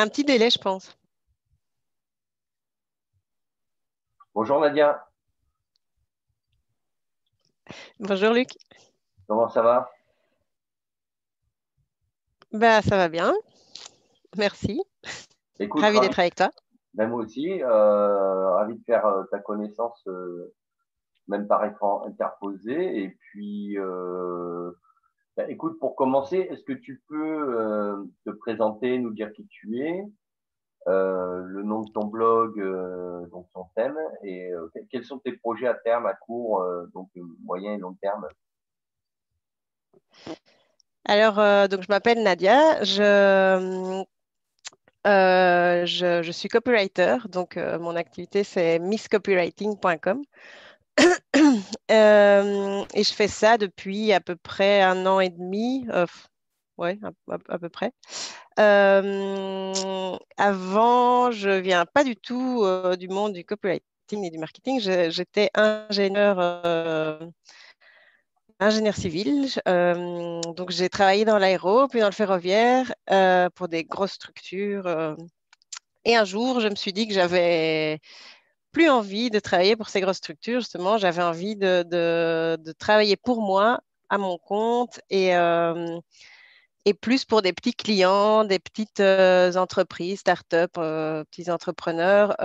un petit délai, je pense. Bonjour Nadia. Bonjour Luc. Comment ça va? Bah, ça va bien. Merci. ravi d'être avec toi. Ben, moi aussi, euh, ravi de faire euh, ta connaissance, euh, même par écran interposé. Et puis, ben, écoute, pour commencer, est-ce que tu peux te présenter, nous dire qui tu es, le nom de ton blog, donc ton thème, et quels sont tes projets à terme, à court, donc moyen et long terme? Alors, je m'appelle Nadia, je euh, suis copywriter, donc euh, mon activité c'est misscopywriting.com. Euh, et je fais ça depuis à peu près un an et demi, ouais, à, peu près. avant, je viens pas du tout du monde du copywriting et du marketing. J'étais ingénieur ingénieur civil. Euh, donc, j'ai travaillé dans l'aéro, puis dans le ferroviaire, euh, pour des grosses structures. Euh. et un jour, je me suis dit que j'avais plus envie de travailler pour ces grosses structures. Justement, j'avais envie de, travailler pour moi, à mon compte, et, et plus pour des petits clients, des petites entreprises, start-up, petits entrepreneurs,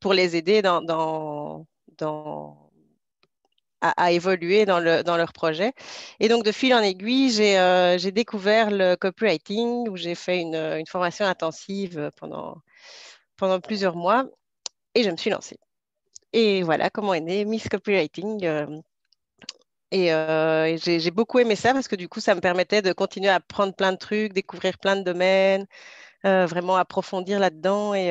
pour les aider à, évoluer dans, le, dans leur projet. Et donc, de fil en aiguille, j'ai euh, découvert le copywriting où j'ai fait une, formation intensive pendant plusieurs mois et je me suis lancée. Et voilà comment est né Miss Copywriting. Euh, euh, et, j'ai beaucoup aimé ça parce que du coup, ça me permettait de continuer à apprendre plein de trucs, découvrir plein de domaines, vraiment approfondir là-dedans et,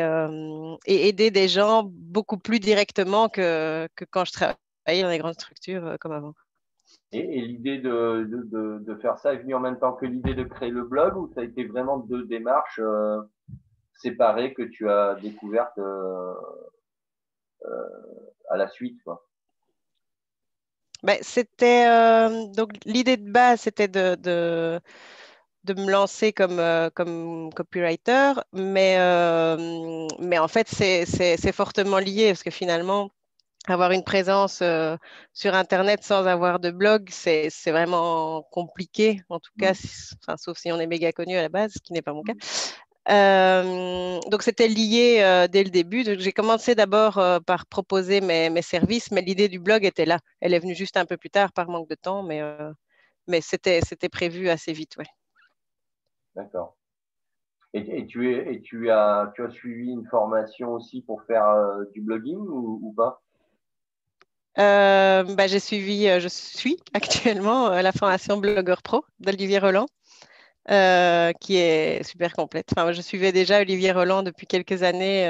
aider des gens beaucoup plus directement que, quand je travaillais dans les grandes structures euh, comme avant. Et, l'idée de, de, de, faire ça est venue en même temps que l'idée de créer le blog ou ça a été vraiment deux démarches euh, séparées que tu as découvertes euh, à la suite quoi. Ben, c'était donc l'idée de base c'était de, de, de, me lancer comme, comme copywriter, mais, mais en fait c'est fortement lié parce que finalement avoir une présence euh, sur Internet sans avoir de blog, c'est vraiment compliqué, en tout cas, enfin, sauf si on est méga connu à la base, ce qui n'est pas mon cas. Euh, donc, c'était lié euh, dès le début. J'ai commencé d'abord par proposer mes, mes, services, mais l'idée du blog était là. Elle est venue juste un peu plus tard par manque de temps, mais, mais c'était prévu assez vite. Ouais. D'accord. Et, tu, es, et tu, as, tu as suivi une formation aussi pour faire du blogging ou, ou pas? Euh, bah, j'ai suivi, euh, je suis actuellement à euh, la formation Blogueur Pro d'Olivier Roland, qui est super complète. Enfin, je suivais déjà Olivier Roland depuis quelques années.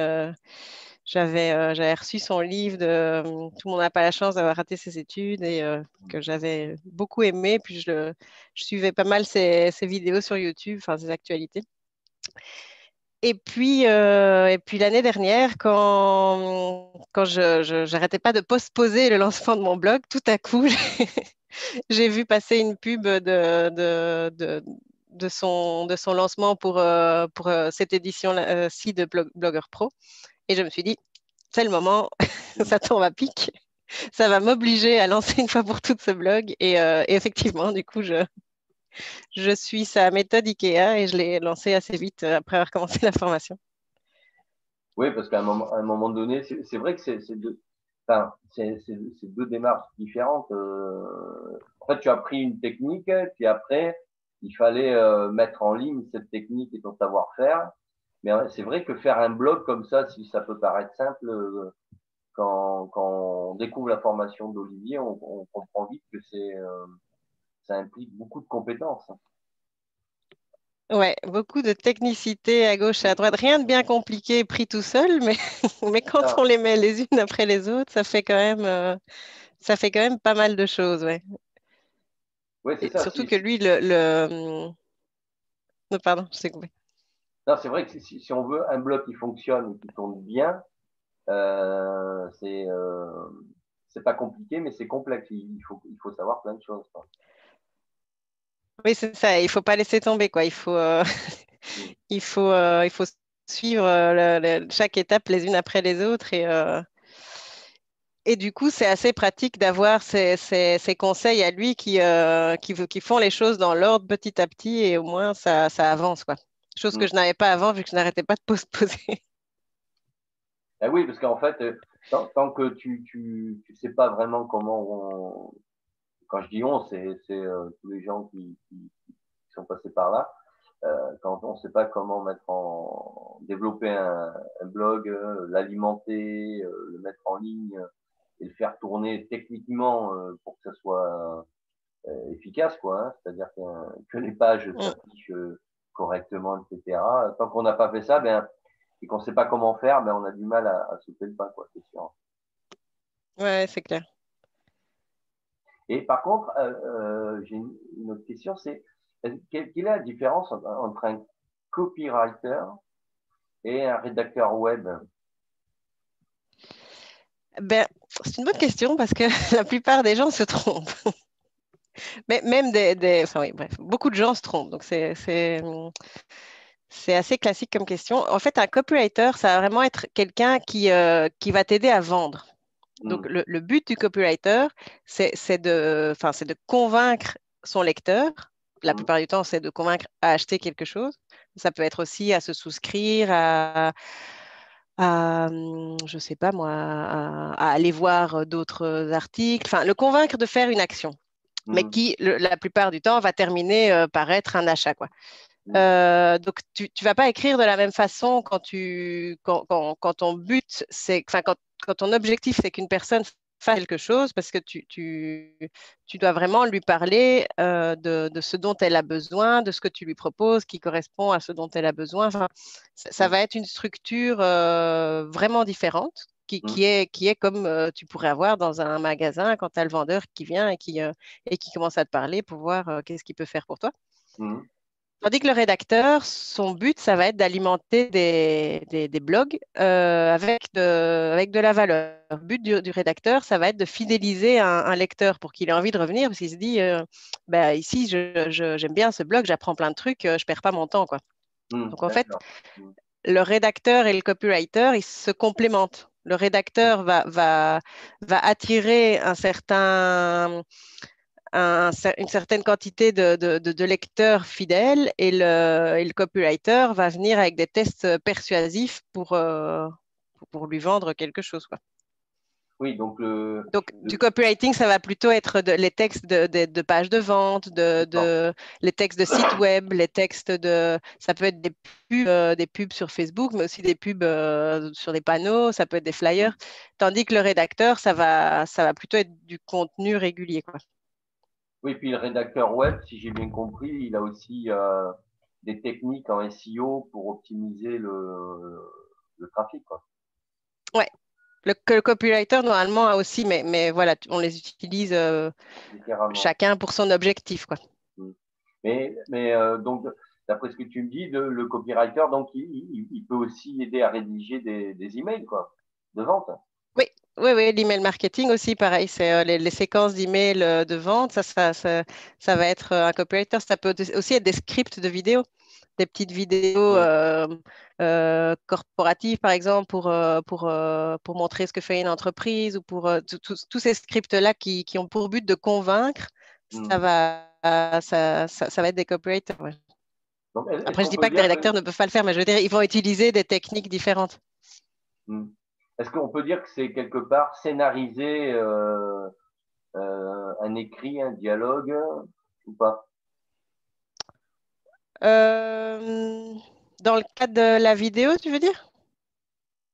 j'avais, j'avais reçu son livre de Tout le monde n'a pas la chance d'avoir raté ses études et que j'avais beaucoup aimé. Puis je, je suivais pas mal ses, ses, vidéos sur YouTube, enfin ses actualités. Et puis, euh, et puis l'année dernière, quand, quand je n'arrêtais pas de postposer le lancement de mon blog, tout à coup, j'ai vu passer une pub de, de, de, son, de son lancement pour, euh, pour euh, cette édition-ci de Blogger Pro. Et je me suis dit, c'est le moment, ça tombe à pic. Ça va m'obliger à lancer une fois pour toutes ce blog. Et, effectivement, du coup, je, je suis sa méthode IKEA et je l'ai lancée assez vite euh, après avoir commencé la formation. Oui, parce qu'à un moment, un moment donné, c'est vrai que c'est deux, deux démarches différentes. Euh. En fait, tu as pris une technique, puis après, il fallait euh, mettre en ligne cette technique et ton savoir-faire. Mais c'est vrai que faire un blog comme ça, si ça peut paraître simple, quand, quand on découvre la formation d'Olivier, on, on, comprend vite que c'est ça implique beaucoup de compétences. Ouais, beaucoup de technicité à gauche et à droite. Rien de bien compliqué pris tout seul, mais, mais quand ah. on les met les unes après les autres, ça fait quand même, euh, ça fait quand même pas mal de choses. Ouais. C'est ça, surtout que lui, le. le... Non, pardon, je coupé. Non, c'est vrai que si, si, on veut un bloc qui fonctionne et qui tourne bien, euh, c'est euh, c'est pas compliqué, mais c'est complexe. Il faut, il faut savoir plein de choses. Oui, c'est ça. Il faut pas laisser tomber, quoi. Il faut, euh, il faut, euh, il faut suivre chaque étape les unes après les autres et et du coup, c'est assez pratique d'avoir ces, ces, conseils à lui qui, qui, qui, font les choses dans l'ordre petit à petit et au moins ça, ça avance. Quoi. Chose que mm. je n'avais pas avant vu que je n'arrêtais pas de poser. Eh oui, parce qu'en fait, tant, que tu ne sais pas vraiment comment on, quand je dis on, c'est euh, tous les gens qui, qui, sont passés par là. Euh, quand on ne sait pas comment mettre en développer un, un blog, euh, l'alimenter, euh, le mettre en ligne et le faire tourner techniquement euh, pour que ça soit efficace, quoi. Hein, C'est-à-dire que, les pages mm. s'affichent correctement, etc. Tant qu'on n'a pas fait ça, ben et qu'on ne sait pas comment faire, ben on a du mal à, à sauter le pas, quoi. C'est sûr. Ouais, c'est clair. Et par contre, euh, euh, j'ai une, autre question, c'est quelle, est la différence entre un copywriter et un rédacteur web? Ben, C'est une bonne question parce que la plupart des gens se trompent. Mais même des, enfin, oui, bref, beaucoup de gens se trompent. Donc c'est c'est assez classique comme question. En fait, un copywriter, ça va vraiment être quelqu'un qui, euh, qui va t'aider à vendre. Donc, mm. le, but du copywriter, c'est de, de convaincre son lecteur. La mm. plupart du temps, c'est de convaincre à acheter quelque chose. Ça peut être aussi à se souscrire, à, je sais pas moi, à, aller voir d'autres articles. Enfin, le convaincre de faire une action, mais mm. qui, la plupart du temps, va terminer euh, par être un achat. Quoi. Euh, donc, tu ne vas pas écrire de la même façon quand, tu, quand, quand, ton but, c'est, enfin, quand, quand ton objectif, c'est qu'une personne fasse quelque chose, parce que tu, tu, tu dois vraiment lui parler euh, de, de, ce dont elle a besoin, de ce que tu lui proposes, qui correspond à ce dont elle a besoin. Enfin, ça, va être une structure euh, vraiment différente. Qui, mmh. qui, est, qui est comme tu pourrais avoir dans un magasin quand tu as le vendeur qui vient et qui, et qui commence à te parler pour voir qu'est-ce qu'il peut faire pour toi. Mmh. Tandis que le rédacteur, son but, ça va être d'alimenter des, des, blogs euh, avec, de, avec de la valeur. Le but du, rédacteur, ça va être de fidéliser un, lecteur pour qu'il ait envie de revenir parce qu'il se dit, euh, ben, ici, j'aime bien ce blog, j'apprends plein de trucs, euh, je ne perds pas mon temps. Quoi. Mmh, Donc en fait, le rédacteur et le copywriter, ils se complémentent. Le rédacteur va, va, va attirer un certain une certaine quantité de, lecteurs fidèles et le, copywriter va venir avec des tests persuasifs pour, euh, pour lui vendre quelque chose. Quoi. Oui, donc Donc, du copywriting, ça va plutôt être les textes de, pages de vente, de, les textes de sites web, les textes de. Ça peut être des pubs, euh, des pubs sur Facebook, mais aussi des pubs euh, sur des panneaux, ça peut être des flyers. Tandis que le rédacteur, ça va, ça va plutôt être du contenu régulier. Quoi. Oui, puis le rédacteur web, si j'ai bien compris, il a aussi euh, des techniques en SEO pour optimiser le, le trafic. Quoi. Ouais. Le, le, copywriter, normalement, a aussi, mais, mais voilà, on les utilise euh, chacun pour son objectif. Quoi. Mmh. Mais, mais euh, donc, d'après ce que tu me dis, le copywriter, donc, il, il, peut aussi aider à rédiger des, des emails quoi, de vente. Oui, oui, l'email marketing aussi, pareil, c'est euh, les, séquences d'email euh, de vente, ça, ça, ça, va être euh, un copywriter, ça peut aussi être des scripts de vidéos, des petites vidéos corporatives, par exemple, pour, pour, pour montrer ce que fait une entreprise ou pour tous ces scripts-là qui, qui, ont pour but de convaincre, ça, mmh. va, ça, ça, va être des copywriters. Après, je ne dis pas que les rédacteurs ne peuvent pas le faire, mais je veux dire, ils vont utiliser des techniques différentes. Mmh. Est-ce qu'on peut dire que c'est quelque part scénariser euh, euh, un écrit, un dialogue ou pas? Euh, Dans le cadre de la vidéo, tu veux dire?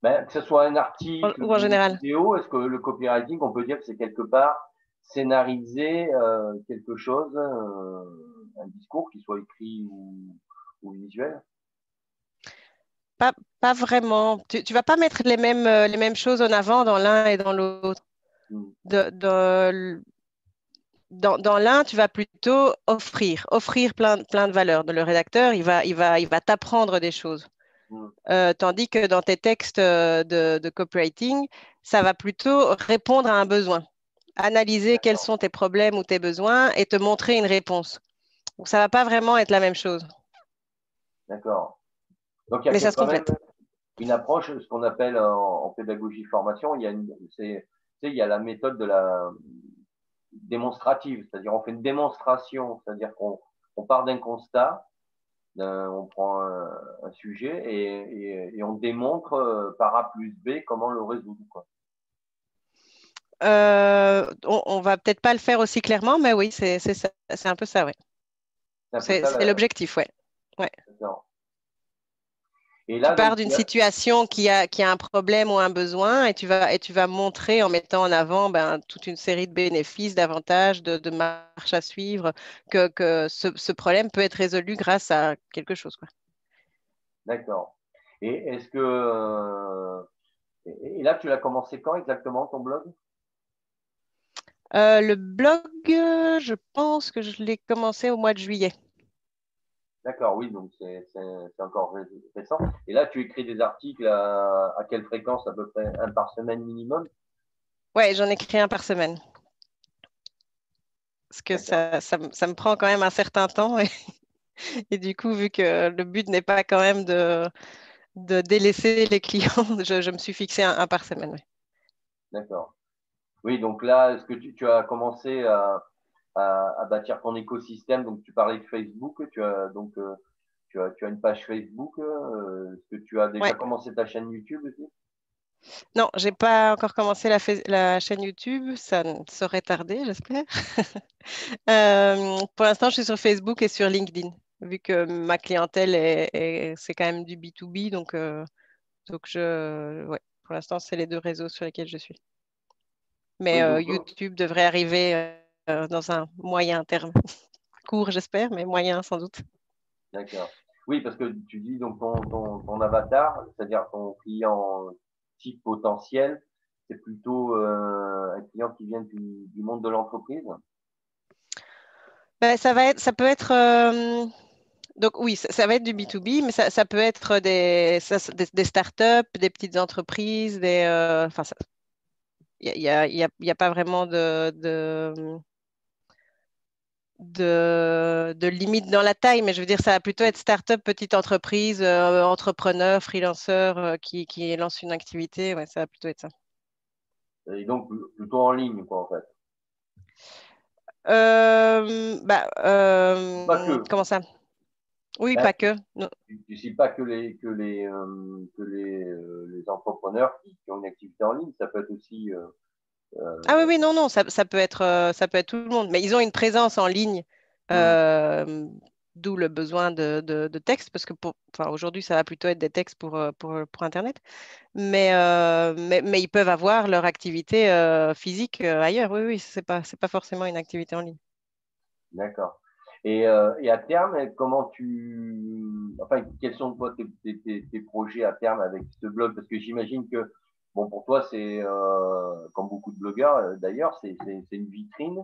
Ben, Que ce soit un article ou en général. une vidéo, est-ce que le copywriting, on peut dire que c'est quelque part scénariser quelque chose, un discours qui soit écrit ou visuel? Pas, pas vraiment. Tu ne vas pas mettre les mêmes, euh, les mêmes choses en avant dans l'un et dans l'autre. Mm. De, de, dans, dans l'un, tu vas plutôt offrir, offrir plein, plein de valeurs. Le rédacteur, il va, il va, il va t'apprendre des choses. Mm. Euh, tandis que dans tes textes euh, de, de, copywriting, ça va plutôt répondre à un besoin, analyser quels sont tes problèmes ou tes besoins et te montrer une réponse. Donc, ça ne va pas vraiment être la même chose. D'accord. Donc, il y a Mais ça se quand même complète. une approche, ce qu'on appelle en, en pédagogie formation, il y a une, c'est, tu sais, il y a la méthode de la démonstrative, c'est-à-dire on fait une démonstration, c'est-à-dire qu'on on part d'un constat, on prend un, un sujet et, et, et on démontre euh, par A plus B comment le résoudre. Quoi. Euh, on, on va peut-être pas le faire aussi clairement, mais oui, c'est un peu ça, ouais. C'est l'objectif, ouais. d'accord. Et là, Tu pars d'une situation qui a, qui a un problème ou un besoin et tu vas, et tu vas montrer en mettant en avant ben, toute une série de bénéfices, d'avantages, de, de marches à suivre, que, que ce, ce problème peut être résolu grâce à quelque chose. D'accord. Et est-ce que euh, et, là, tu l'as commencé quand exactement ton blog? Euh, le blog, je pense que je l'ai commencé au mois de juillet. D'accord, oui, donc c'est encore ré- récent. Et là, tu écris des articles à, à quelle fréquence à peu près? Un par semaine minimum? Ouais, j'en écris un par semaine. Parce que ça, ça, me- ça me prend quand même un certain temps. Et, et du coup, vu que le but n'est pas quand même de, de délaisser les clients, je, je me suis fixé un, un par semaine. D'accord. Oui, donc là, est-ce que tu, tu as commencé à, à, à bâtir ton écosystème? Donc, tu parlais de Facebook, tu as donc euh, tu as, tu as une page Facebook. euh, est-ce que tu as déjà Ouais. commencé ta chaîne YouTube aussi? Non, j'ai pas encore commencé la, chaîne YouTube. Ça ne saurait tarder, j'espère. Euh, pour l'instant, je suis sur Facebook et sur LinkedIn, vu que ma clientèle est, est- c'est quand même du B2B. Donc, donc je, ouais, pour l'instant, c'est les deux réseaux sur lesquels je suis. Mais Oui, YouTube devrait arriver dans un moyen terme. Court, j'espère, mais moyen sans doute. D'accord. Oui, parce que tu dis donc ton, ton, ton avatar, c'est-à-dire ton client type potentiel, c'est plutôt euh, un client qui vient du, du monde de l'entreprise? Ben, ça va être, ça peut être. euh, donc oui, ça, ça va être du B2B, mais ça, ça peut être des, ça, des, des startups, des petites entreprises, des. euh, Enfin, il n'y a, y a, il y a pas vraiment de, de, de, de limite dans la taille, mais je veux dire, ça va plutôt être startup, petite entreprise, euh, entrepreneur, freelanceur euh, qui, qui lance une activité. Ouais, ça va plutôt être ça. Et donc plutôt en ligne, quoi, en fait. Euh, bah, euh, Pas que. comment ça? Oui, pas que. Non. tu ne pas que les que les que les, les entrepreneurs qui, qui ont une activité en ligne, ça peut être aussi Ah oui, oui, non, non, ça, ça peut être, euh, ça peut être tout le monde, mais ils ont une présence en ligne, hmm, euh, d'où le besoin de, de, de texte, parce que enfin, aujourd'hui, ça va plutôt être des textes pour, euh, pour, pour Internet, mais, euh, mais, mais ils peuvent avoir leur activité euh, physique euh, ailleurs. Oui, oui, c'est pas, c'est pas forcément une activité en ligne. d'accord. Et, euh, et à terme, comment tu, enfin, quels sont toi tes, tes projets à terme avec ce blog? Parce que j'imagine que, bon, pour toi, c'est euh, comme beaucoup de blogueurs euh, d'ailleurs, c'est une vitrine.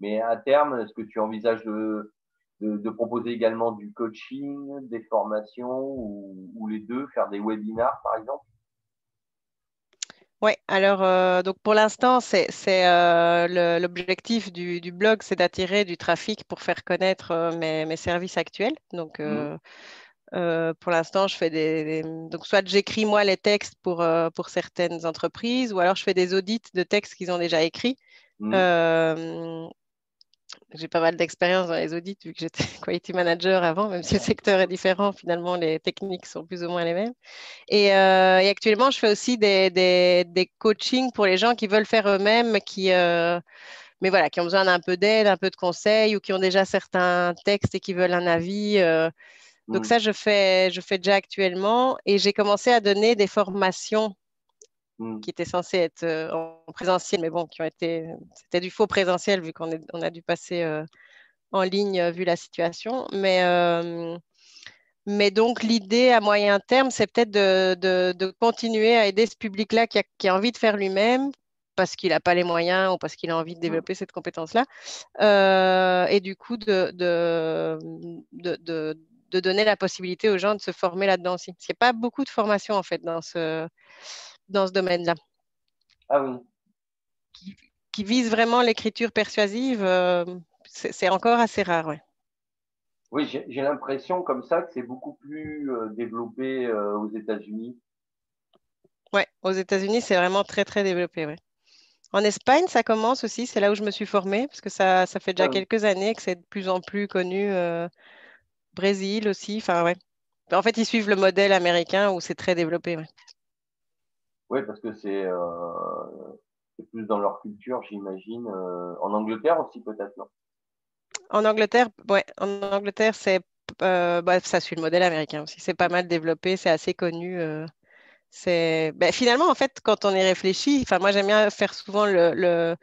Mais à terme, est-ce que tu envisages de, de, de proposer également du coaching, des formations ou, ou les deux, faire des webinars par exemple? Oui, alors euh, donc pour l'instant, c'est, euh, l'objectif du, du blog, c'est d'attirer du trafic pour faire connaître euh, mes, mes services actuels. Donc, Hmm, euh, pour l'instant, je fais des, des- donc soit j'écris moi les textes pour, euh, pour certaines entreprises, ou alors je fais des audits de textes qu'ils ont déjà écrits. hmm, Euh, j'ai pas mal d'expérience dans les audits vu que j'étais quality manager avant, même si le secteur est différent, finalement les techniques sont plus ou moins les mêmes. Et, et actuellement, je fais aussi des, des, des coachings pour les gens qui veulent faire eux-mêmes, qui, mais voilà, qui ont besoin d'un peu d'aide, un peu de conseils, ou qui ont déjà certains textes et qui veulent un avis. Donc hmm, ça, je fais, je fais déjà actuellement et j'ai commencé à donner des formations hmm. qui étaient censées être euh, en présentiel, mais bon, qui ont été, c'était du faux présentiel vu qu'on on a dû passer euh, en ligne euh, vu la situation. Mais, euh, mais donc l'idée à moyen terme, c'est peut-être de, de, de continuer à aider ce public-là qui a, qui a envie de faire lui-même parce qu'il n'a pas les moyens ou parce qu'il a envie de développer cette compétence-là. Euh, et du coup, de, de, de, de donner la possibilité aux gens de se former là-dedans aussi. Parce qu'il n'y a pas beaucoup de formation en fait dans ce, dans ce domaine-là. Ah oui. Qui, qui vise vraiment l'écriture persuasive, euh, c'est encore assez rare. Ouais. Oui, j'ai l'impression comme ça que c'est beaucoup plus euh, développé euh, aux États-Unis. Oui, aux États-Unis, c'est vraiment très, très développé. Ouais. En Espagne, ça commence aussi, c'est là où je me suis formée, parce que ça, ça fait déjà Ah, quelques années que c'est de plus en plus connu. euh, Brésil aussi, enfin ouais. En fait, ils suivent le modèle américain où c'est très développé. ouais. oui, parce que c'est euh, c'est plus dans leur culture, j'imagine. Euh, en Angleterre aussi, peut-être, non? En Angleterre, ouais, en Angleterre, c'est euh, bah, ça suit le modèle américain aussi. C'est pas mal développé, c'est assez connu. euh, ben, finalement en fait quand on y réfléchit. Enfin, moi j'aime bien faire souvent le, le,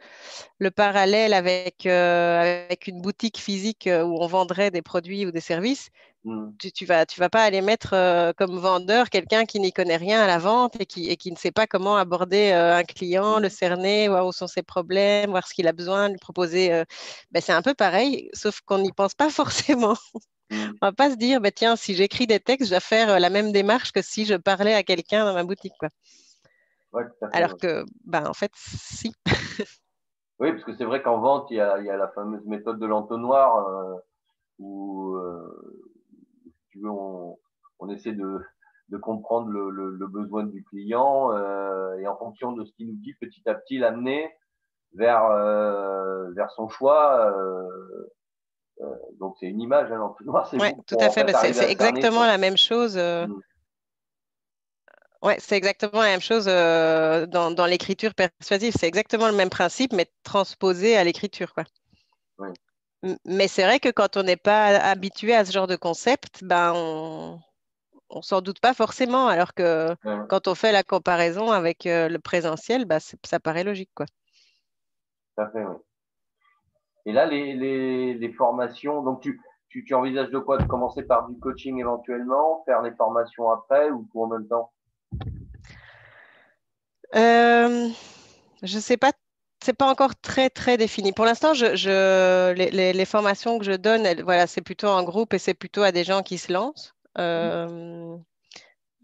le parallèle avec euh, avec une boutique physique euh, où on vendrait des produits ou des services. Hmm. tu, tu vas, tu vas pas aller mettre euh, comme vendeur quelqu'un qui n'y connaît rien à la vente et qui, et qui ne sait pas comment aborder euh, un client, le cerner, voir où sont ses problèmes, voir ce qu'il a besoin, lui proposer. ben, c'est un peu pareil, sauf qu'on n'y pense pas forcément. Hmm. On va pas se dire, ben, tiens, si j'écris des textes, je vais faire euh, la même démarche que si je parlais à quelqu'un dans ma boutique. Quoi. Ouais, tout à fait, Alors ouais. que, ben, en fait, si. Oui, parce que c'est vrai qu'en vente, il y a, il y a la fameuse méthode de l'entonnoir euh, où, euh, si tu veux, on, on essaie de, de comprendre le, le, le besoin du client euh, et en fonction de ce qu'il nous dit, petit à petit l'amener vers, euh, vers son choix. euh, donc c'est une image, hein, l'entonnoir, c'est Ouais, tout à fait. Ben, c'est exactement la même chose. euh, Hmm. Ouais, c'est exactement la même chose euh, dans, dans l'écriture persuasive. C'est exactement le même principe, mais transposé à l'écriture, quoi. Oui, Mais c'est vrai que quand on n'est pas habitué à ce genre de concept, ben on, on s'en doute pas forcément, alors que ouais, quand on fait la comparaison avec euh, le présentiel, ben, ça paraît logique, quoi. tout à fait, oui. Et là, les, les, formations, donc tu, tu, envisages de quoi? De commencer par du coaching éventuellement, faire les formations après ou tout en même temps? Euh, je sais pas, c'est pas encore très très défini. Pour l'instant, je, je- les, les- formations que je donne, voilà, c'est plutôt en groupe et c'est plutôt à des gens qui se lancent. Euh,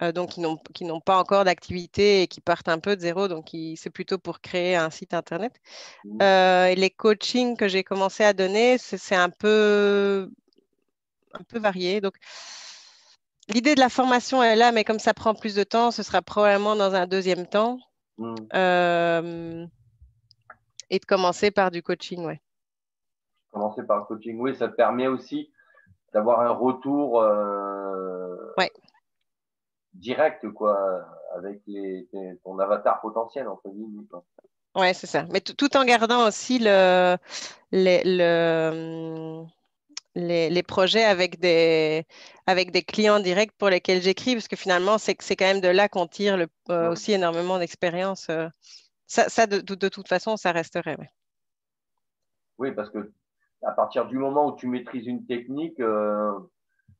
euh, donc qui n'ont pas encore d'activité et qui partent un peu de zéro. Donc c'est plutôt pour créer un site internet. Mhm. Euh, et les coachings que j'ai commencé à donner, c'est un peu un peu varié. Donc l'idée de la formation est là, mais comme ça prend plus de temps, ce sera probablement dans un deuxième temps. Mhm. Euh, et de commencer par du coaching, ouais. Commencer par le coaching. Oui, ça permet aussi d'avoir un retour euh, Ouais, direct, quoi, avec les, ton avatar potentiel, entre guillemets, ouais, c'est ça. Mais tout en gardant aussi le, les, le, les, les projets avec des, avec des clients directs pour lesquels j'écris, parce que finalement, c'est quand même de là qu'on tire le- euh, Ouais. aussi énormément d'expérience. euh. Ça, ça de, de- de toute façon, ça resterait. ouais. Oui, parce que à partir du moment où tu maîtrises une technique, euh,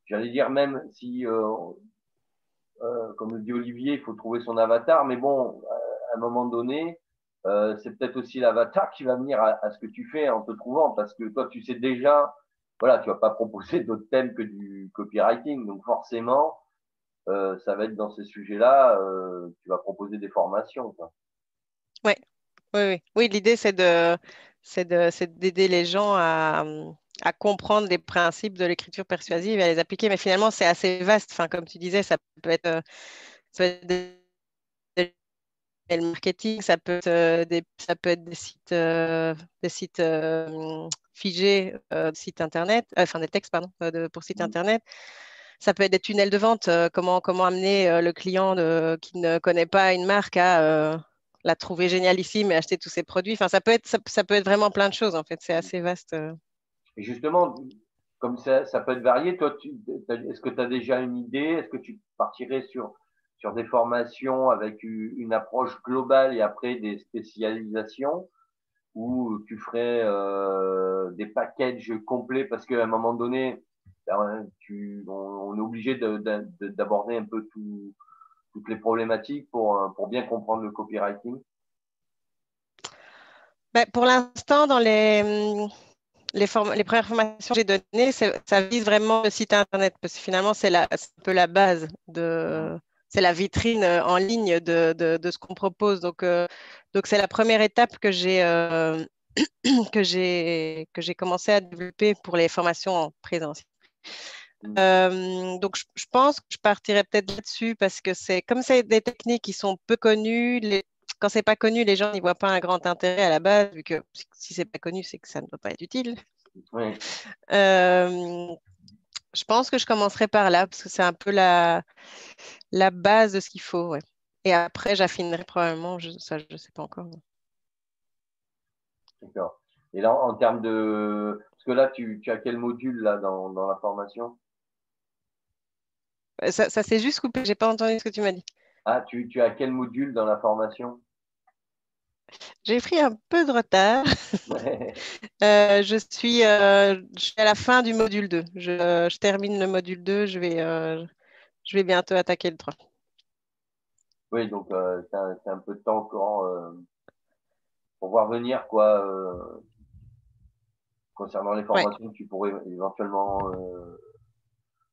j'allais dire même si, euh, euh, comme le dit Olivier, il faut trouver son avatar, mais bon, à un moment donné, euh, c'est peut-être aussi l'avatar qui va venir à, ce que tu fais en te trouvant, parce que toi, tu sais déjà, voilà, tu vas pas proposer d'autres thèmes que du copywriting, donc forcément, euh, ça va être dans ces sujets-là, euh, tu vas proposer des formations. Quoi. Ouais, oui, oui. Oui, l'idée, c'est de, c'est d'aider les gens à, à comprendre les principes de l'écriture persuasive et à les appliquer. Mais finalement, c'est assez vaste. Enfin, comme tu disais, ça peut être, euh, ça peut être des le marketing, ça peut être, euh, des, ça peut être des sites, euh, des sites euh, figés, euh, sites internet, enfin des textes, pardon, de- pour sites Mm. internet. Ça peut être des tunnels de vente, comment, comment amener le client de- qui ne connaît pas une marque à la trouver génialissime et acheter tous ses produits. Enfin, ça peut être, ça, ça peut être vraiment plein de choses, en fait. C'est assez vaste. Et justement, comme ça, ça peut être varié, toi, est-ce que tu as déjà une idée? Est-ce que tu partirais sur, sur des formations avec une approche globale et après des spécialisations? Ou tu ferais euh, des packages complets? Parce qu'à un moment donné, ben, on, est obligé de- de- de- d'aborder un peu tout, toutes les problématiques pour, euh, pour bien comprendre le copywriting. Ben, pour l'instant, dans les, hum, les, premières formations que j'ai données, ça vise vraiment le site internet parce que finalement, c'est un peu la base de, c'est la vitrine euh, en ligne de, ce qu'on propose. Donc, euh, c'est la première étape que j'ai euh, que j'ai commencé à développer pour les formations en présentiel. Mm. donc, je, pense que je partirais peut-être là-dessus parce que c'est comme c'est des techniques qui sont peu connues. Quand c'est pas connu, les gens n'y voient pas un grand intérêt à la base, vu que si c'est pas connu, c'est que ça ne doit pas être utile. je pense que je commencerai par là parce que c'est un peu la, la base de ce qu'il faut. Et après, j'affinerai probablement, je, ça, je ne sais pas encore. D'accord. Et là, en termes de. Parce que là, tu, as quel module là dans, la formation? Euh, Ça, ça s'est juste coupé, j'ai pas entendu ce que tu m'as dit. Ah, tu, tu as quel module dans la formation? J'ai pris un peu de retard. Euh, je, suis, euh, je suis à la fin du module 2. Je, termine le module 2. Je vais, euh, je vais bientôt attaquer le 3. Oui, donc c'est un, un, peu de temps encore pour voir venir quoi, concernant les formations que tu pourrais éventuellement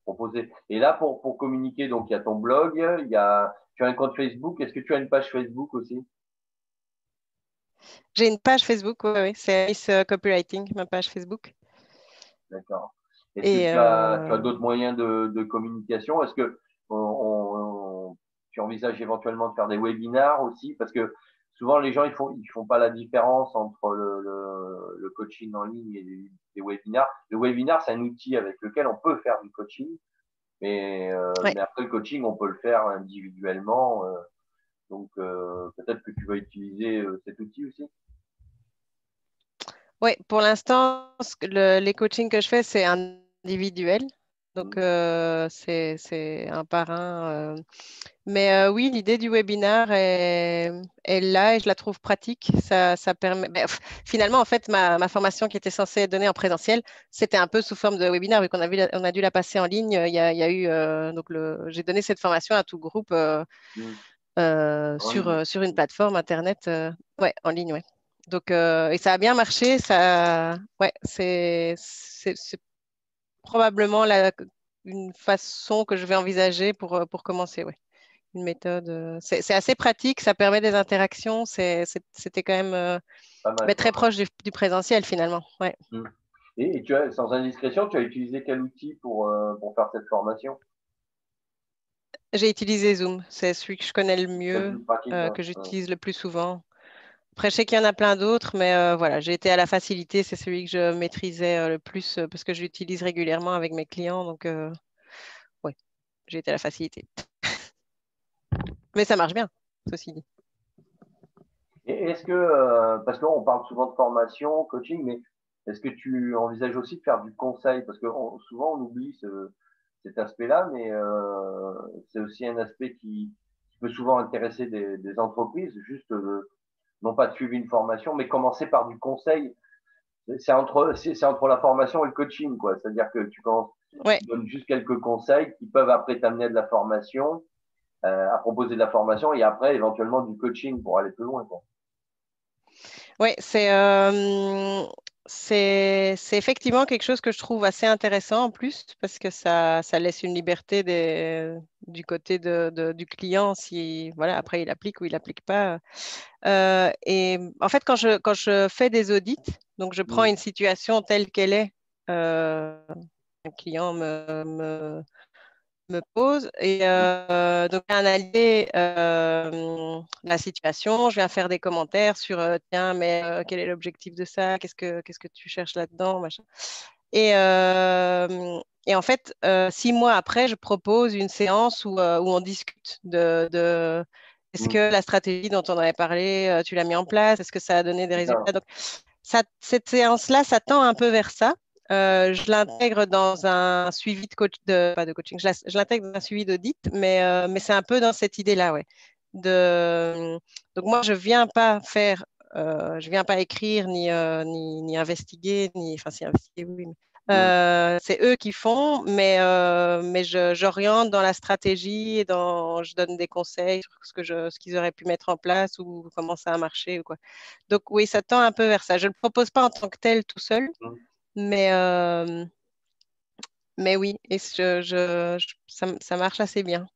proposer. Et là, pour, pour communiquer, donc il y a ton blog, il y a, tu as un compte Facebook. Est-ce que tu as une page Facebook aussi? J'ai une page Facebook, oui, c'est Alice euh, Copywriting, ma page Facebook. D'accord. Est-ce que tu as, euh, d'autres moyens de, communication? Est-ce que tu envisages éventuellement de faire des webinars aussi? Parce que souvent, les gens, ils font, ils font pas la différence entre le, coaching en ligne et les, webinars. Le webinar, c'est un outil avec lequel on peut faire du coaching. Mais, euh, mais après le coaching, on peut le faire individuellement. Donc, euh, peut-être que tu vas utiliser euh, cet outil aussi Oui, pour l'instant, les coachings que je fais, c'est individuel. Donc, mmh. euh, c'est un par un. Mais oui, l'idée du webinaire est, là et je la trouve pratique. Ça, permet. Ben, finalement, en fait, ma, formation qui était censée être donnée en présentiel, c'était un peu sous forme de webinaire, vu qu'on a, on a dû la passer en ligne. Il y a, eu. donc, j'ai donné cette formation à tout groupe. Mmh. Euh, sur, euh, sur une plateforme internet euh, ouais, en ligne. Ouais. Donc, et ça a bien marché. Ça, ouais, c'est, probablement la, une façon que je vais envisager pour, pour commencer. Ouais. Une méthode. C'est, assez pratique, ça permet des interactions. c'était quand même mais très proche du, présentiel finalement. Ouais. Mmh. Et, tu as, sans indiscrétion, tu as utilisé quel outil pour, pour faire cette formation? J'ai utilisé Zoom. C'est celui que je connais le mieux, euh, que j'utilise le plus souvent. Après, je sais qu'il y en a plein d'autres, mais euh, voilà, j'ai été à la facilité. C'est celui que je maîtrisais euh, le plus parce que je l'utilise régulièrement avec mes clients. Donc, oui, j'ai été à la facilité. mais ça marche bien, ceci dit. Est-ce que, parce qu'on parle souvent de formation, coaching, mais est-ce que tu envisages aussi de faire du conseil? Parce que souvent, on oublie ce, cet aspect-là, mais euh, c'est aussi un aspect qui, peut souvent intéresser des, entreprises, juste euh, non pas de suivre une formation, mais commencer par du conseil. C'est entre, c'est entre la formation et le coaching, quoi. C'est-à-dire que tu, commences, donnes juste quelques conseils qui peuvent après t'amener à de la formation, euh, à proposer de la formation et après éventuellement du coaching pour aller plus loin, quoi. Oui, c'est c'est effectivement quelque chose que je trouve assez intéressant en plus parce que ça, ça laisse une liberté du côté de, du client si voilà après il applique ou il n'applique pas. Euh, et en fait, quand je, quand je fais des audits, donc je prends mmh. une situation telle qu'elle est, euh, un client me, me pose. Et euh, donc, analyser euh, la situation. Je viens faire des commentaires sur euh, tiens, mais quel est l'objectif de ça? Qu'est-ce que qu'est-ce que tu cherches là-dedans? Machin. Et, et, en fait, six mois après, je propose une séance où, où on discute de, de est-ce mmh. que la stratégie dont on avait parlé, tu l'as mis en place? Est-ce que ça a donné des résultats? Donc, ça, cette séance-là, ça tend un peu vers ça. Euh, je l'intègre dans un suivi de coach, de, pas de coaching, je l'intègre dans un suivi d'audit, mais, euh, mais c'est un peu dans cette idée-là, ouais. De, donc moi, je viens pas faire, euh, je viens pas écrire ni, ni, ni, investiguer, ni, enfin si investiguer, oui. c'est eux qui font, mais, mais j'oriente dans la stratégie et dans, je donne des conseils sur ce que je, ce qu'ils auraient pu mettre en place ou comment ça a marché ou quoi. Donc oui, ça tend un peu vers ça. Je ne le propose pas en tant que tel tout seul. Mais, euh, mais oui, et je, je, ça, marche assez bien.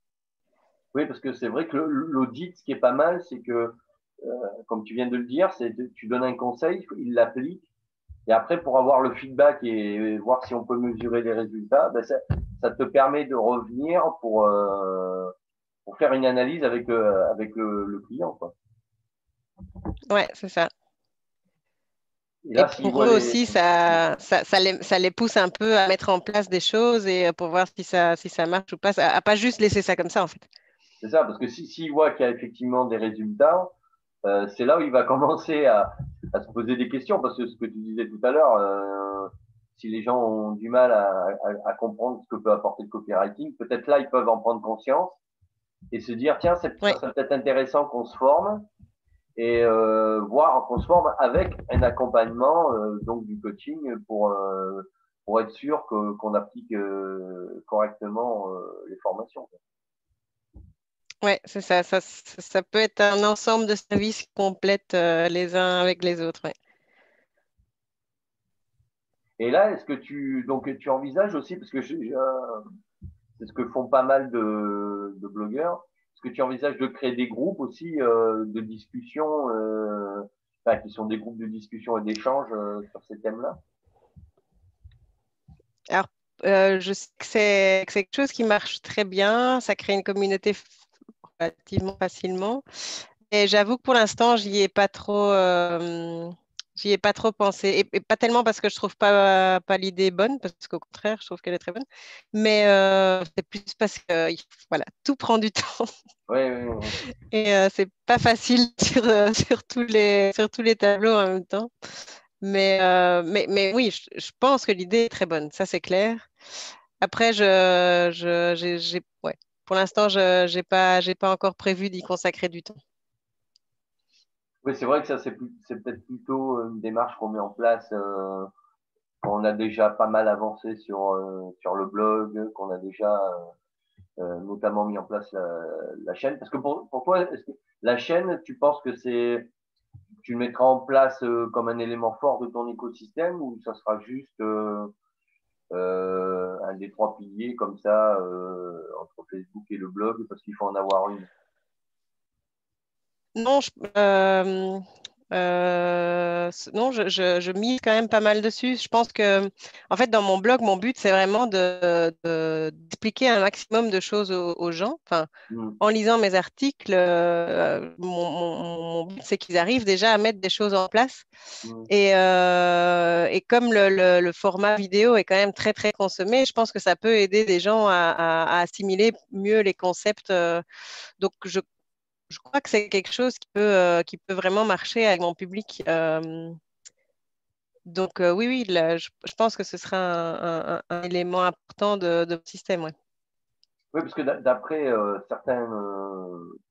Oui, parce que c'est vrai que l'audit, ce qui est pas mal, c'est que, euh, comme tu viens de le dire, c'est tu donnes un conseil, il l'applique, Et après, pour avoir le feedback et voir si on peut mesurer les résultats, ben ça, ça, te permet de revenir pour, euh, pour faire une analyse avec, avec le, le, client. Quoi. Ouais, c'est ça. Et, là, et pour eux aussi, ça, ça, ça, les, ça, les, pousse un peu à mettre en place des choses et pour voir si ça, si ça marche ou pas, à, à pas juste laisser ça comme ça en fait. C'est ça, parce que s'ils si, voient qu'il y a effectivement des résultats, euh, c'est là où il va commencer à, à, se poser des questions, parce que ce que tu disais tout à l'heure, euh, si les gens ont du mal à, à, à, comprendre ce que peut apporter le copywriting, peut-être là, ils peuvent en prendre conscience et se dire, tiens, c'est peut-être intéressant qu'on se forme et euh, voir qu'on se forme avec un accompagnement euh, donc du coaching pour euh, pour être sûr que qu'on applique euh, correctement les formations. Oui, c'est ça. Ça, ça. peut être un ensemble de services qui complètent euh, les uns avec les autres. Ouais. Et là, est-ce que tu donc tu envisages aussi, parce que c'est ce que font pas mal de, de blogueurs, est-ce que tu envisages de créer des groupes aussi euh, de discussion, euh, qui sont des groupes de discussion et d'échange euh, sur ces thèmes-là? Alors, je sais que c'est quelque chose qui marche très bien. Ça crée une communauté relativement facilement. Et j'avoue que pour l'instant, j'y ai pas trop, j'y ai pas trop pensé. Et, et, pas tellement parce que je trouve pas, pas l'idée bonne, parce qu'au contraire, je trouve qu'elle est très bonne. Mais euh, c'est plus parce que voilà, tout prend du temps. Et euh, c'est pas facile sur, euh, sur, tous les, sur tous les tableaux en même temps. Mais, euh, mais, mais oui, je, je pense que l'idée est très bonne, ça c'est clair. Après, je, je, j'ai, ouais, pour l'instant, je n'ai pas, pas encore prévu d'y consacrer du temps. Oui, c'est vrai que ça, c'est peut-être plutôt une démarche qu'on met en place euh, a déjà pas mal avancé sur, euh, sur le blog, qu'on a déjà euh, notamment mis en place la, la, chaîne. Parce que pour, pour toi, la chaîne, tu penses que c'est tu le mettras en place euh, comme un élément fort de ton écosystème ou ça sera juste euh, euh, un des trois piliers comme ça euh, entre Facebook et le blog parce qu'il faut en avoir une? Non, je, euh, euh, non, je, je, je, mise quand même pas mal dessus. Je pense que, en fait, dans mon blog, mon but, c'est vraiment d'expliquer de, un maximum de choses aux, aux gens. Enfin, mmh. en lisant mes articles, euh, mon, mon, mon, but, c'est qu'ils arrivent déjà à mettre des choses en place. Mmh. Et, et, comme le, le, le, format vidéo est quand même très, très consommé, je pense que ça peut aider des gens à, à, à assimiler mieux les concepts. Donc, je je crois que c'est quelque chose qui peut, euh, vraiment marcher avec mon public. Euh, donc euh, oui, oui, je, pense que ce sera un, élément important de, de système. Oui, parce que d'après certains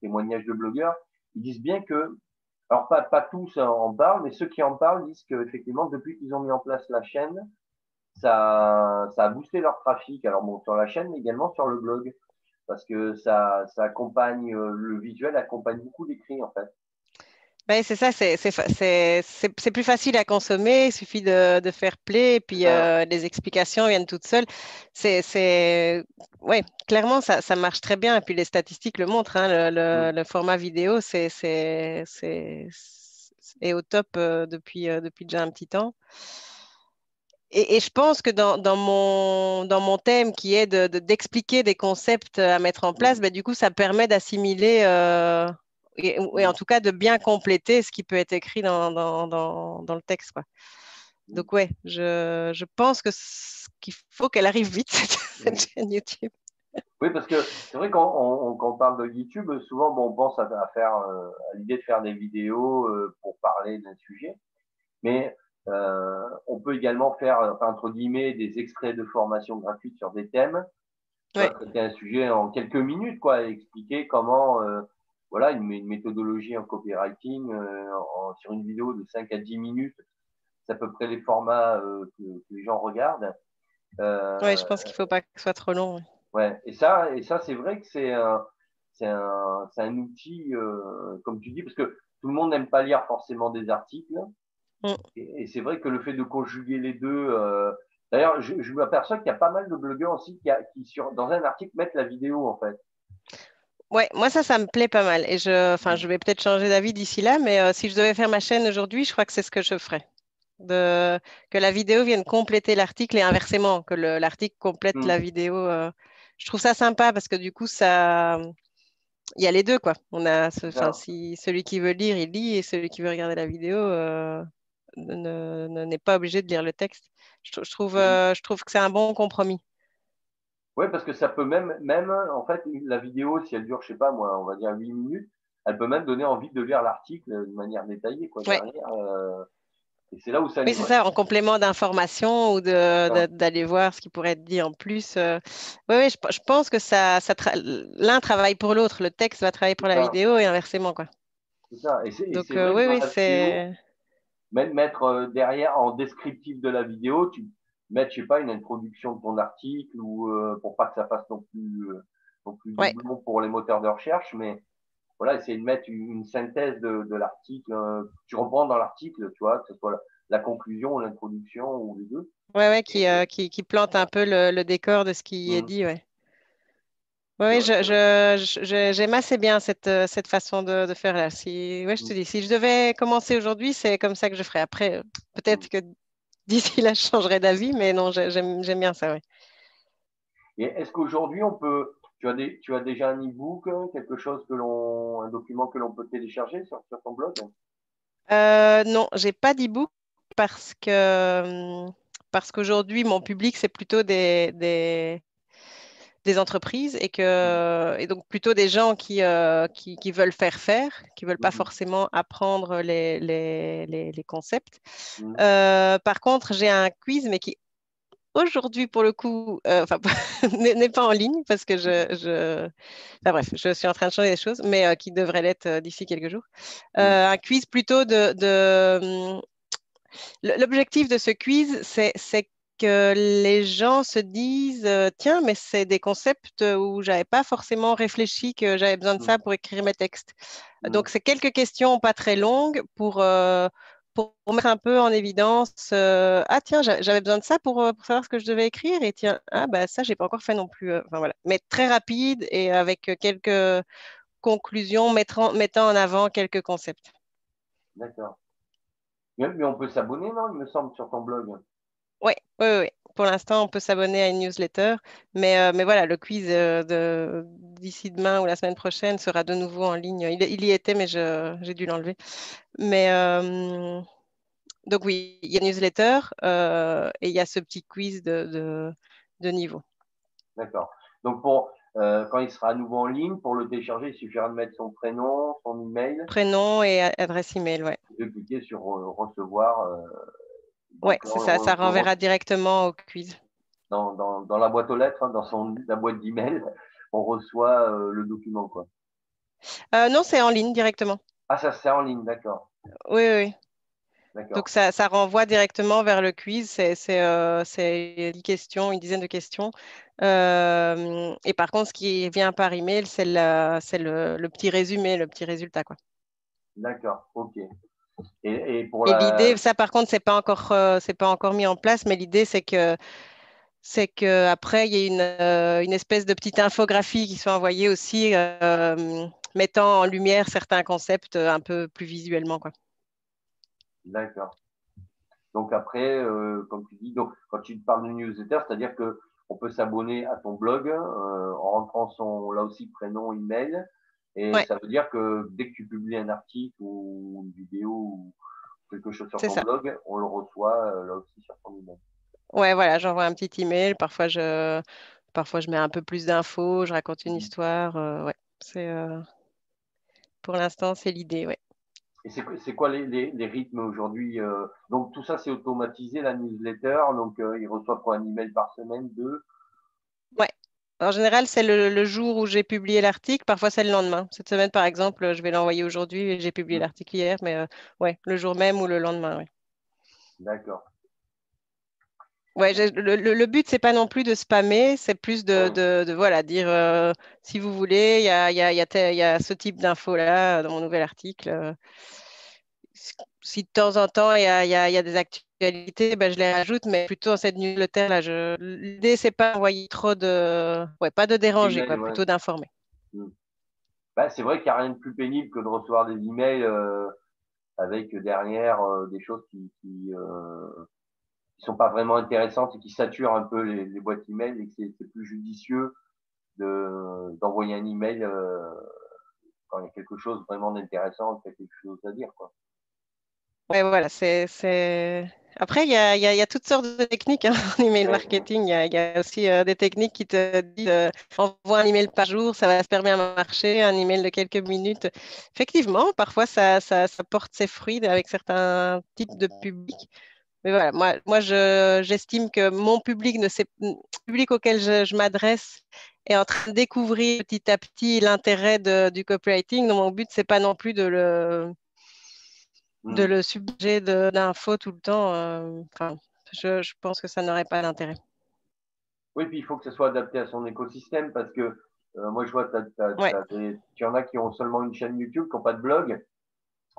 témoignages de blogueurs, ils disent bien que, alors pas, tous en parlent, mais ceux qui en parlent disent qu'effectivement, depuis qu'ils ont mis en place la chaîne, ça a boosté leur trafic. Alors bon, sur la chaîne, mais également sur le blog parce que ça, ça accompagne, euh, le visuel accompagne beaucoup l'écrit en fait. Ben, c'est ça, c'est plus facile à consommer, il suffit de, de faire play et puis euh, les explications viennent toutes seules. C'est, ouais, clairement, ça, ça, marche très bien et puis les statistiques le montrent. Hein, le, le, mmh. le, format vidéo, c'est est au top euh, depuis, euh, depuis déjà un petit temps. Et, et, je pense que dans, dans, mon, dans mon thème qui est d'expliquer de, de, des concepts à mettre en place, ben, du coup, ça permet d'assimiler euh, et, et, en tout cas de bien compléter ce qui peut être écrit dans, dans, dans, le texte. Quoi. Donc, ouais, je, je pense qu'il faut qu'elle arrive vite, cette, cette, chaîne YouTube. Oui, parce que c'est vrai quand on, parle de YouTube, souvent bon, on pense à, à faire euh, à l'idée de faire des vidéos euh, pour parler d'un sujet. Mais euh, on peut également faire, entre guillemets, des extraits de formation gratuite sur des thèmes. Ouais. Traiter un sujet en quelques minutes, quoi, expliquer comment, euh, voilà, une, une, méthodologie en copywriting euh, en, sur une vidéo de 5 à 10 minutes. C'est à peu près les formats euh, que, que, les gens regardent. Euh, oui, je pense qu'il faut pas que ce soit trop long. Ouais, ouais. et ça, et ça c'est vrai que c'est un, c'est un, un, outil, euh, comme tu dis, parce que tout le monde n'aime pas lire forcément des articles. Mm. Et, et c'est vrai que le fait de conjuguer les deux. Euh, D'ailleurs, je, je m'aperçois qu'il y a pas mal de blogueurs aussi qui, a, qui sur, dans un article, mettent la vidéo en fait. Ouais, moi ça, ça me plaît pas mal. Et je, enfin, je vais peut-être changer d'avis d'ici là, mais euh, si je devais faire ma chaîne aujourd'hui, je crois que c'est ce que je ferais. de, que la vidéo vienne compléter l'article et inversement, que l'article complète Mm. la vidéo. euh. je trouve ça sympa parce que du coup, ça, il y a les deux, quoi. On a ce- si celui qui veut lire, il lit, et celui qui veut regarder la vidéo euh, n'est pas obligé de lire le texte. Je, trou- je trouve, euh, je trouve que c'est un bon compromis. Ouais, parce que ça peut même, même, en fait, la vidéo, si elle dure, je sais pas, moi, on va dire 8 minutes, elle peut même donner envie de lire l'article de manière détaillée, quoi, Ouais. derrière. euh, et c'est là où ça Oui, c'est ça, en complément d'informations ou d'aller voir ce qui pourrait être dit en plus. euh. Oui, oui, je, je pense que ça, ça tra- l'un travaille pour l'autre. Le texte va travailler pour la Ça. vidéo et inversement, quoi. C'est ça. Et Donc, euh, oui, oui, c'est. Mettre, mettre euh, derrière en descriptif de la vidéo, tu mettre, je sais pas, une introduction de ton article ou euh, pour pas que ça fasse non plus, euh, non plus Ouais. pour les moteurs de recherche, mais voilà, essayer de mettre une, une synthèse de, de l'article. euh, tu reprends dans l'article, tu vois, que ce soit la, la conclusion ou l'introduction ou les deux. Ouais, ouais, qui, euh, qui, qui plante un peu le, le décor de ce qui est Mhm. dit, ouais. Ouais, ouais, je, je, je- je- j'aime assez bien cette, euh, cette façon de, de faire là. Si, ouais, je te Mhm. dis, si je devais commencer aujourd'hui, c'est comme ça que je ferais. Après, euh, peut-être que d'ici là, je changerai d'avis, mais non, j'ai- j'aime, bien ça, ouais. Et est-ce qu'aujourd'hui on peut, tu as des, tu as déjà un e-book, quelque chose que l'on, un document que l'on peut télécharger sur, sur ton blog? Euh, non, j'ai pas d'e-book parce que hum, parce qu'aujourd'hui, mon public, c'est plutôt des, des, des entreprises et que et donc plutôt des gens qui, euh, qui, qui veulent faire faire, qui veulent pas Mhm. forcément apprendre les, les, les, les concepts. Mhm. Euh, par contre, j'ai un quiz, mais qui aujourd'hui, pour le coup, euh, n'est pas en ligne parce que je, je... Enfin, bref, je suis en train de changer les choses, mais qui devrait l'être d'ici quelques jours. Un quiz plutôt de... de... L'objectif de ce quiz, c'est que les gens se disent, euh, tiens, mais c'est des concepts où j'avais pas forcément réfléchi que j'avais besoin de ça pour écrire mes textes. Mhm. Donc, c'est quelques questions pas très longues pour, euh, pour mettre un peu en évidence, euh, ah tiens, j'a- j'avais besoin de ça pour, pour savoir ce que je devais écrire, et tiens, ah bah ça, j'ai pas encore fait non plus. Enfin, voilà. Mais très rapide et avec quelques conclusions mettant, mettant en avant quelques concepts. D'accord. Mais on peut s'abonner, non, il me semble, sur ton blog. Oui, oui, oui. Pour l'instant, on peut s'abonner à une newsletter, mais, euh, mais voilà, le quiz euh, de, d'ici demain ou la semaine prochaine sera de nouveau en ligne. Il, il y était, mais j'ai dû l'enlever. Mais euh, donc oui, il y a une newsletter et il y a ce petit quiz de, de, de niveau. D'accord. Donc, pour, quand il sera à nouveau en ligne, pour le télécharger, il suffira de mettre son prénom, son email, Prénom et adresse email, ouais. et de cliquer sur recevoir. Donc, c'est ça, ça on- renverra directement au quiz. Dans, dans, dans la boîte aux lettres, hein, dans son, la boîte d'email, on reçoit euh, le document, quoi. Euh, non, c'est en ligne directement. Ah, ça, c'est en ligne, d'accord. Oui, oui, oui. D'accord. Donc ça, ça renvoie directement vers le quiz. C'est euh, c'est 10 questions, une dizaine de questions. Euh, et par contre, ce qui vient par email, c'est le, le petit résumé, le petit résultat. D'accord, ok. Et, et pour Et la... l'idée, ça par contre, c'est pas encore, euh, c'est pas encore mis en place, mais l'idée, c'est que c'est que après, il y ait une, euh, une espèce de petite infographie qui soit envoyée aussi, euh, mettant en lumière certains concepts un peu plus visuellement, quoi. D'accord. Donc après, euh, comme tu dis, donc quand tu parles de newsletter, c'est-à-dire que on peut s'abonner à ton blog en rentrant son là aussi prénom, email, et Ouais. ça veut dire que dès que tu publies un article ou une vidéo ou quelque chose sur ton ça. blog, on le reçoit euh, là aussi sur ton email. Ouais, voilà, j'envoie un petit email. Parfois, je, parfois, je mets un peu plus d'infos, je raconte une Mhm. histoire. euh, ouais, c'est, euh, pour l'instant, c'est l'idée, ouais. Et c'est c'est quoi les, les, les rythmes aujourd'hui Donc tout ça c'est automatisé la newsletter, donc ils reçoivent quoi un email par semaine, deux? En général, c'est le, le jour où j'ai publié l'article. Parfois, c'est le lendemain. Cette semaine, par exemple, je vais l'envoyer aujourd'hui et j'ai publié Mhm. l'article hier, mais euh, ouais, le jour même ou le lendemain, ouais. D'accord. Ouais, le, le- le but, c'est pas non plus de spammer, c'est plus de, Ouais. de, de, voilà, dire euh, si vous voulez, il y a, y a, y a y ce type d'infos-là dans mon nouvel article. euh. Si de temps en temps il y a, des actualités, ben, je les rajoute, mais plutôt cette newsletter-là. Je... L'idée, c'est pas d'envoyer trop de. Ouais, pas de déranger, quoi, ouais. plutôt d'informer. Bah, c'est vrai qu'il n'y a rien de plus pénible que de recevoir des emails euh, avec derrière des choses qui, qui, qui sont pas vraiment intéressantes et qui saturent un peu les, les boîtes email et que c'est plus judicieux de d'envoyer un email euh, quand il y a quelque chose vraiment d'intéressant, quelque chose à dire quoi. Ouais, voilà, c'est, c'est... Après, il y a, y, a, y a, toutes sortes de techniques hein, en email marketing. Il y, y, a aussi euh, des techniques qui te disent euh, envoie un email par jour, ça va se permettre à marcher, un email de quelques minutes. Effectivement, parfois, ça, ça, ça porte ses fruits avec certains types de publics. Mais voilà, moi, moi je, j'estime que mon public, ne sait, public auquel je, je, m'adresse est en train de découvrir petit à petit l'intérêt du copywriting. Donc, mon but, c'est pas non plus de le. De le subjuguer d'infos tout le temps. Euh, enfin, je, je, pense que ça n'aurait pas d'intérêt. Oui, puis il faut que ce soit adapté à son écosystème parce que euh, moi, je vois, il y en a qui ont seulement une chaîne YouTube, qui n'ont pas de blog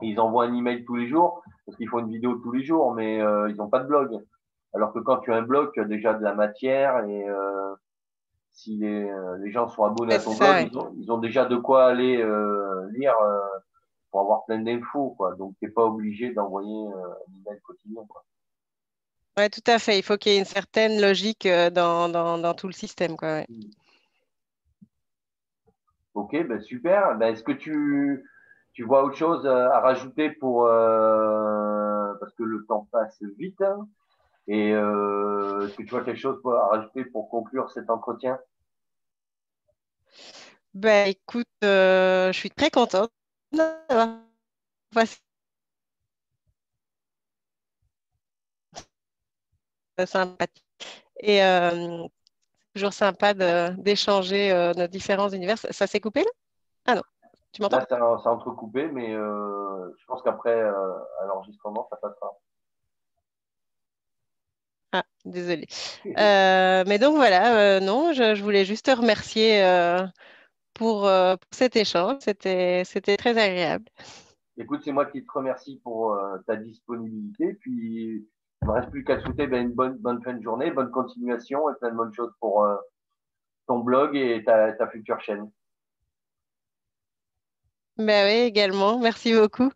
ils envoient un email tous les jours parce qu'ils font une vidéo tous les jours, mais euh, ils n'ont pas de blog. Alors que quand tu as un blog, tu as déjà de la matière et si les, les, gens sont abonnés à ton blog, ils, ont, ils, ont, déjà de quoi aller lire pour avoir plein d'infos. Quoi. Donc, tu n'es pas obligé d'envoyer un email quotidien. Quoi. Oui, tout à fait. Il faut qu'il y ait une certaine logique dans, dans, dans tout le système. Quoi, ouais. Mm. Ok, ben super. Ben, Est-ce que tu, tu vois autre chose euh, à rajouter pour euh, parce que le temps passe vite hein, et euh, est-ce que tu vois quelque chose à rajouter pour conclure cet entretien? Ben écoute, euh, je suis très contente d'avoir sympathique et euh, toujours sympa d'échanger euh, nos différents univers. Ça, ça s'est coupé là? Ah non. Tu m'entends? C'est entrecoupé, mais euh, je pense qu'après, euh, à l'enregistrement, ça passera. Ah, désolé. Euh, mais donc voilà, euh, non, je, je, voulais juste te remercier euh, pour, cet échange. C'était, très agréable. Écoute, c'est moi qui te remercie pour ta disponibilité. Puis, il ne me reste plus qu'à te souhaiter ben, une bonne, bonne fin de journée, bonne continuation et plein de bonnes choses pour ton blog et ta, ta future chaîne. Ben oui, également. Merci beaucoup.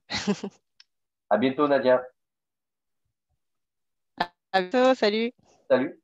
à bientôt, Nadia. À bientôt. Salut. Salut.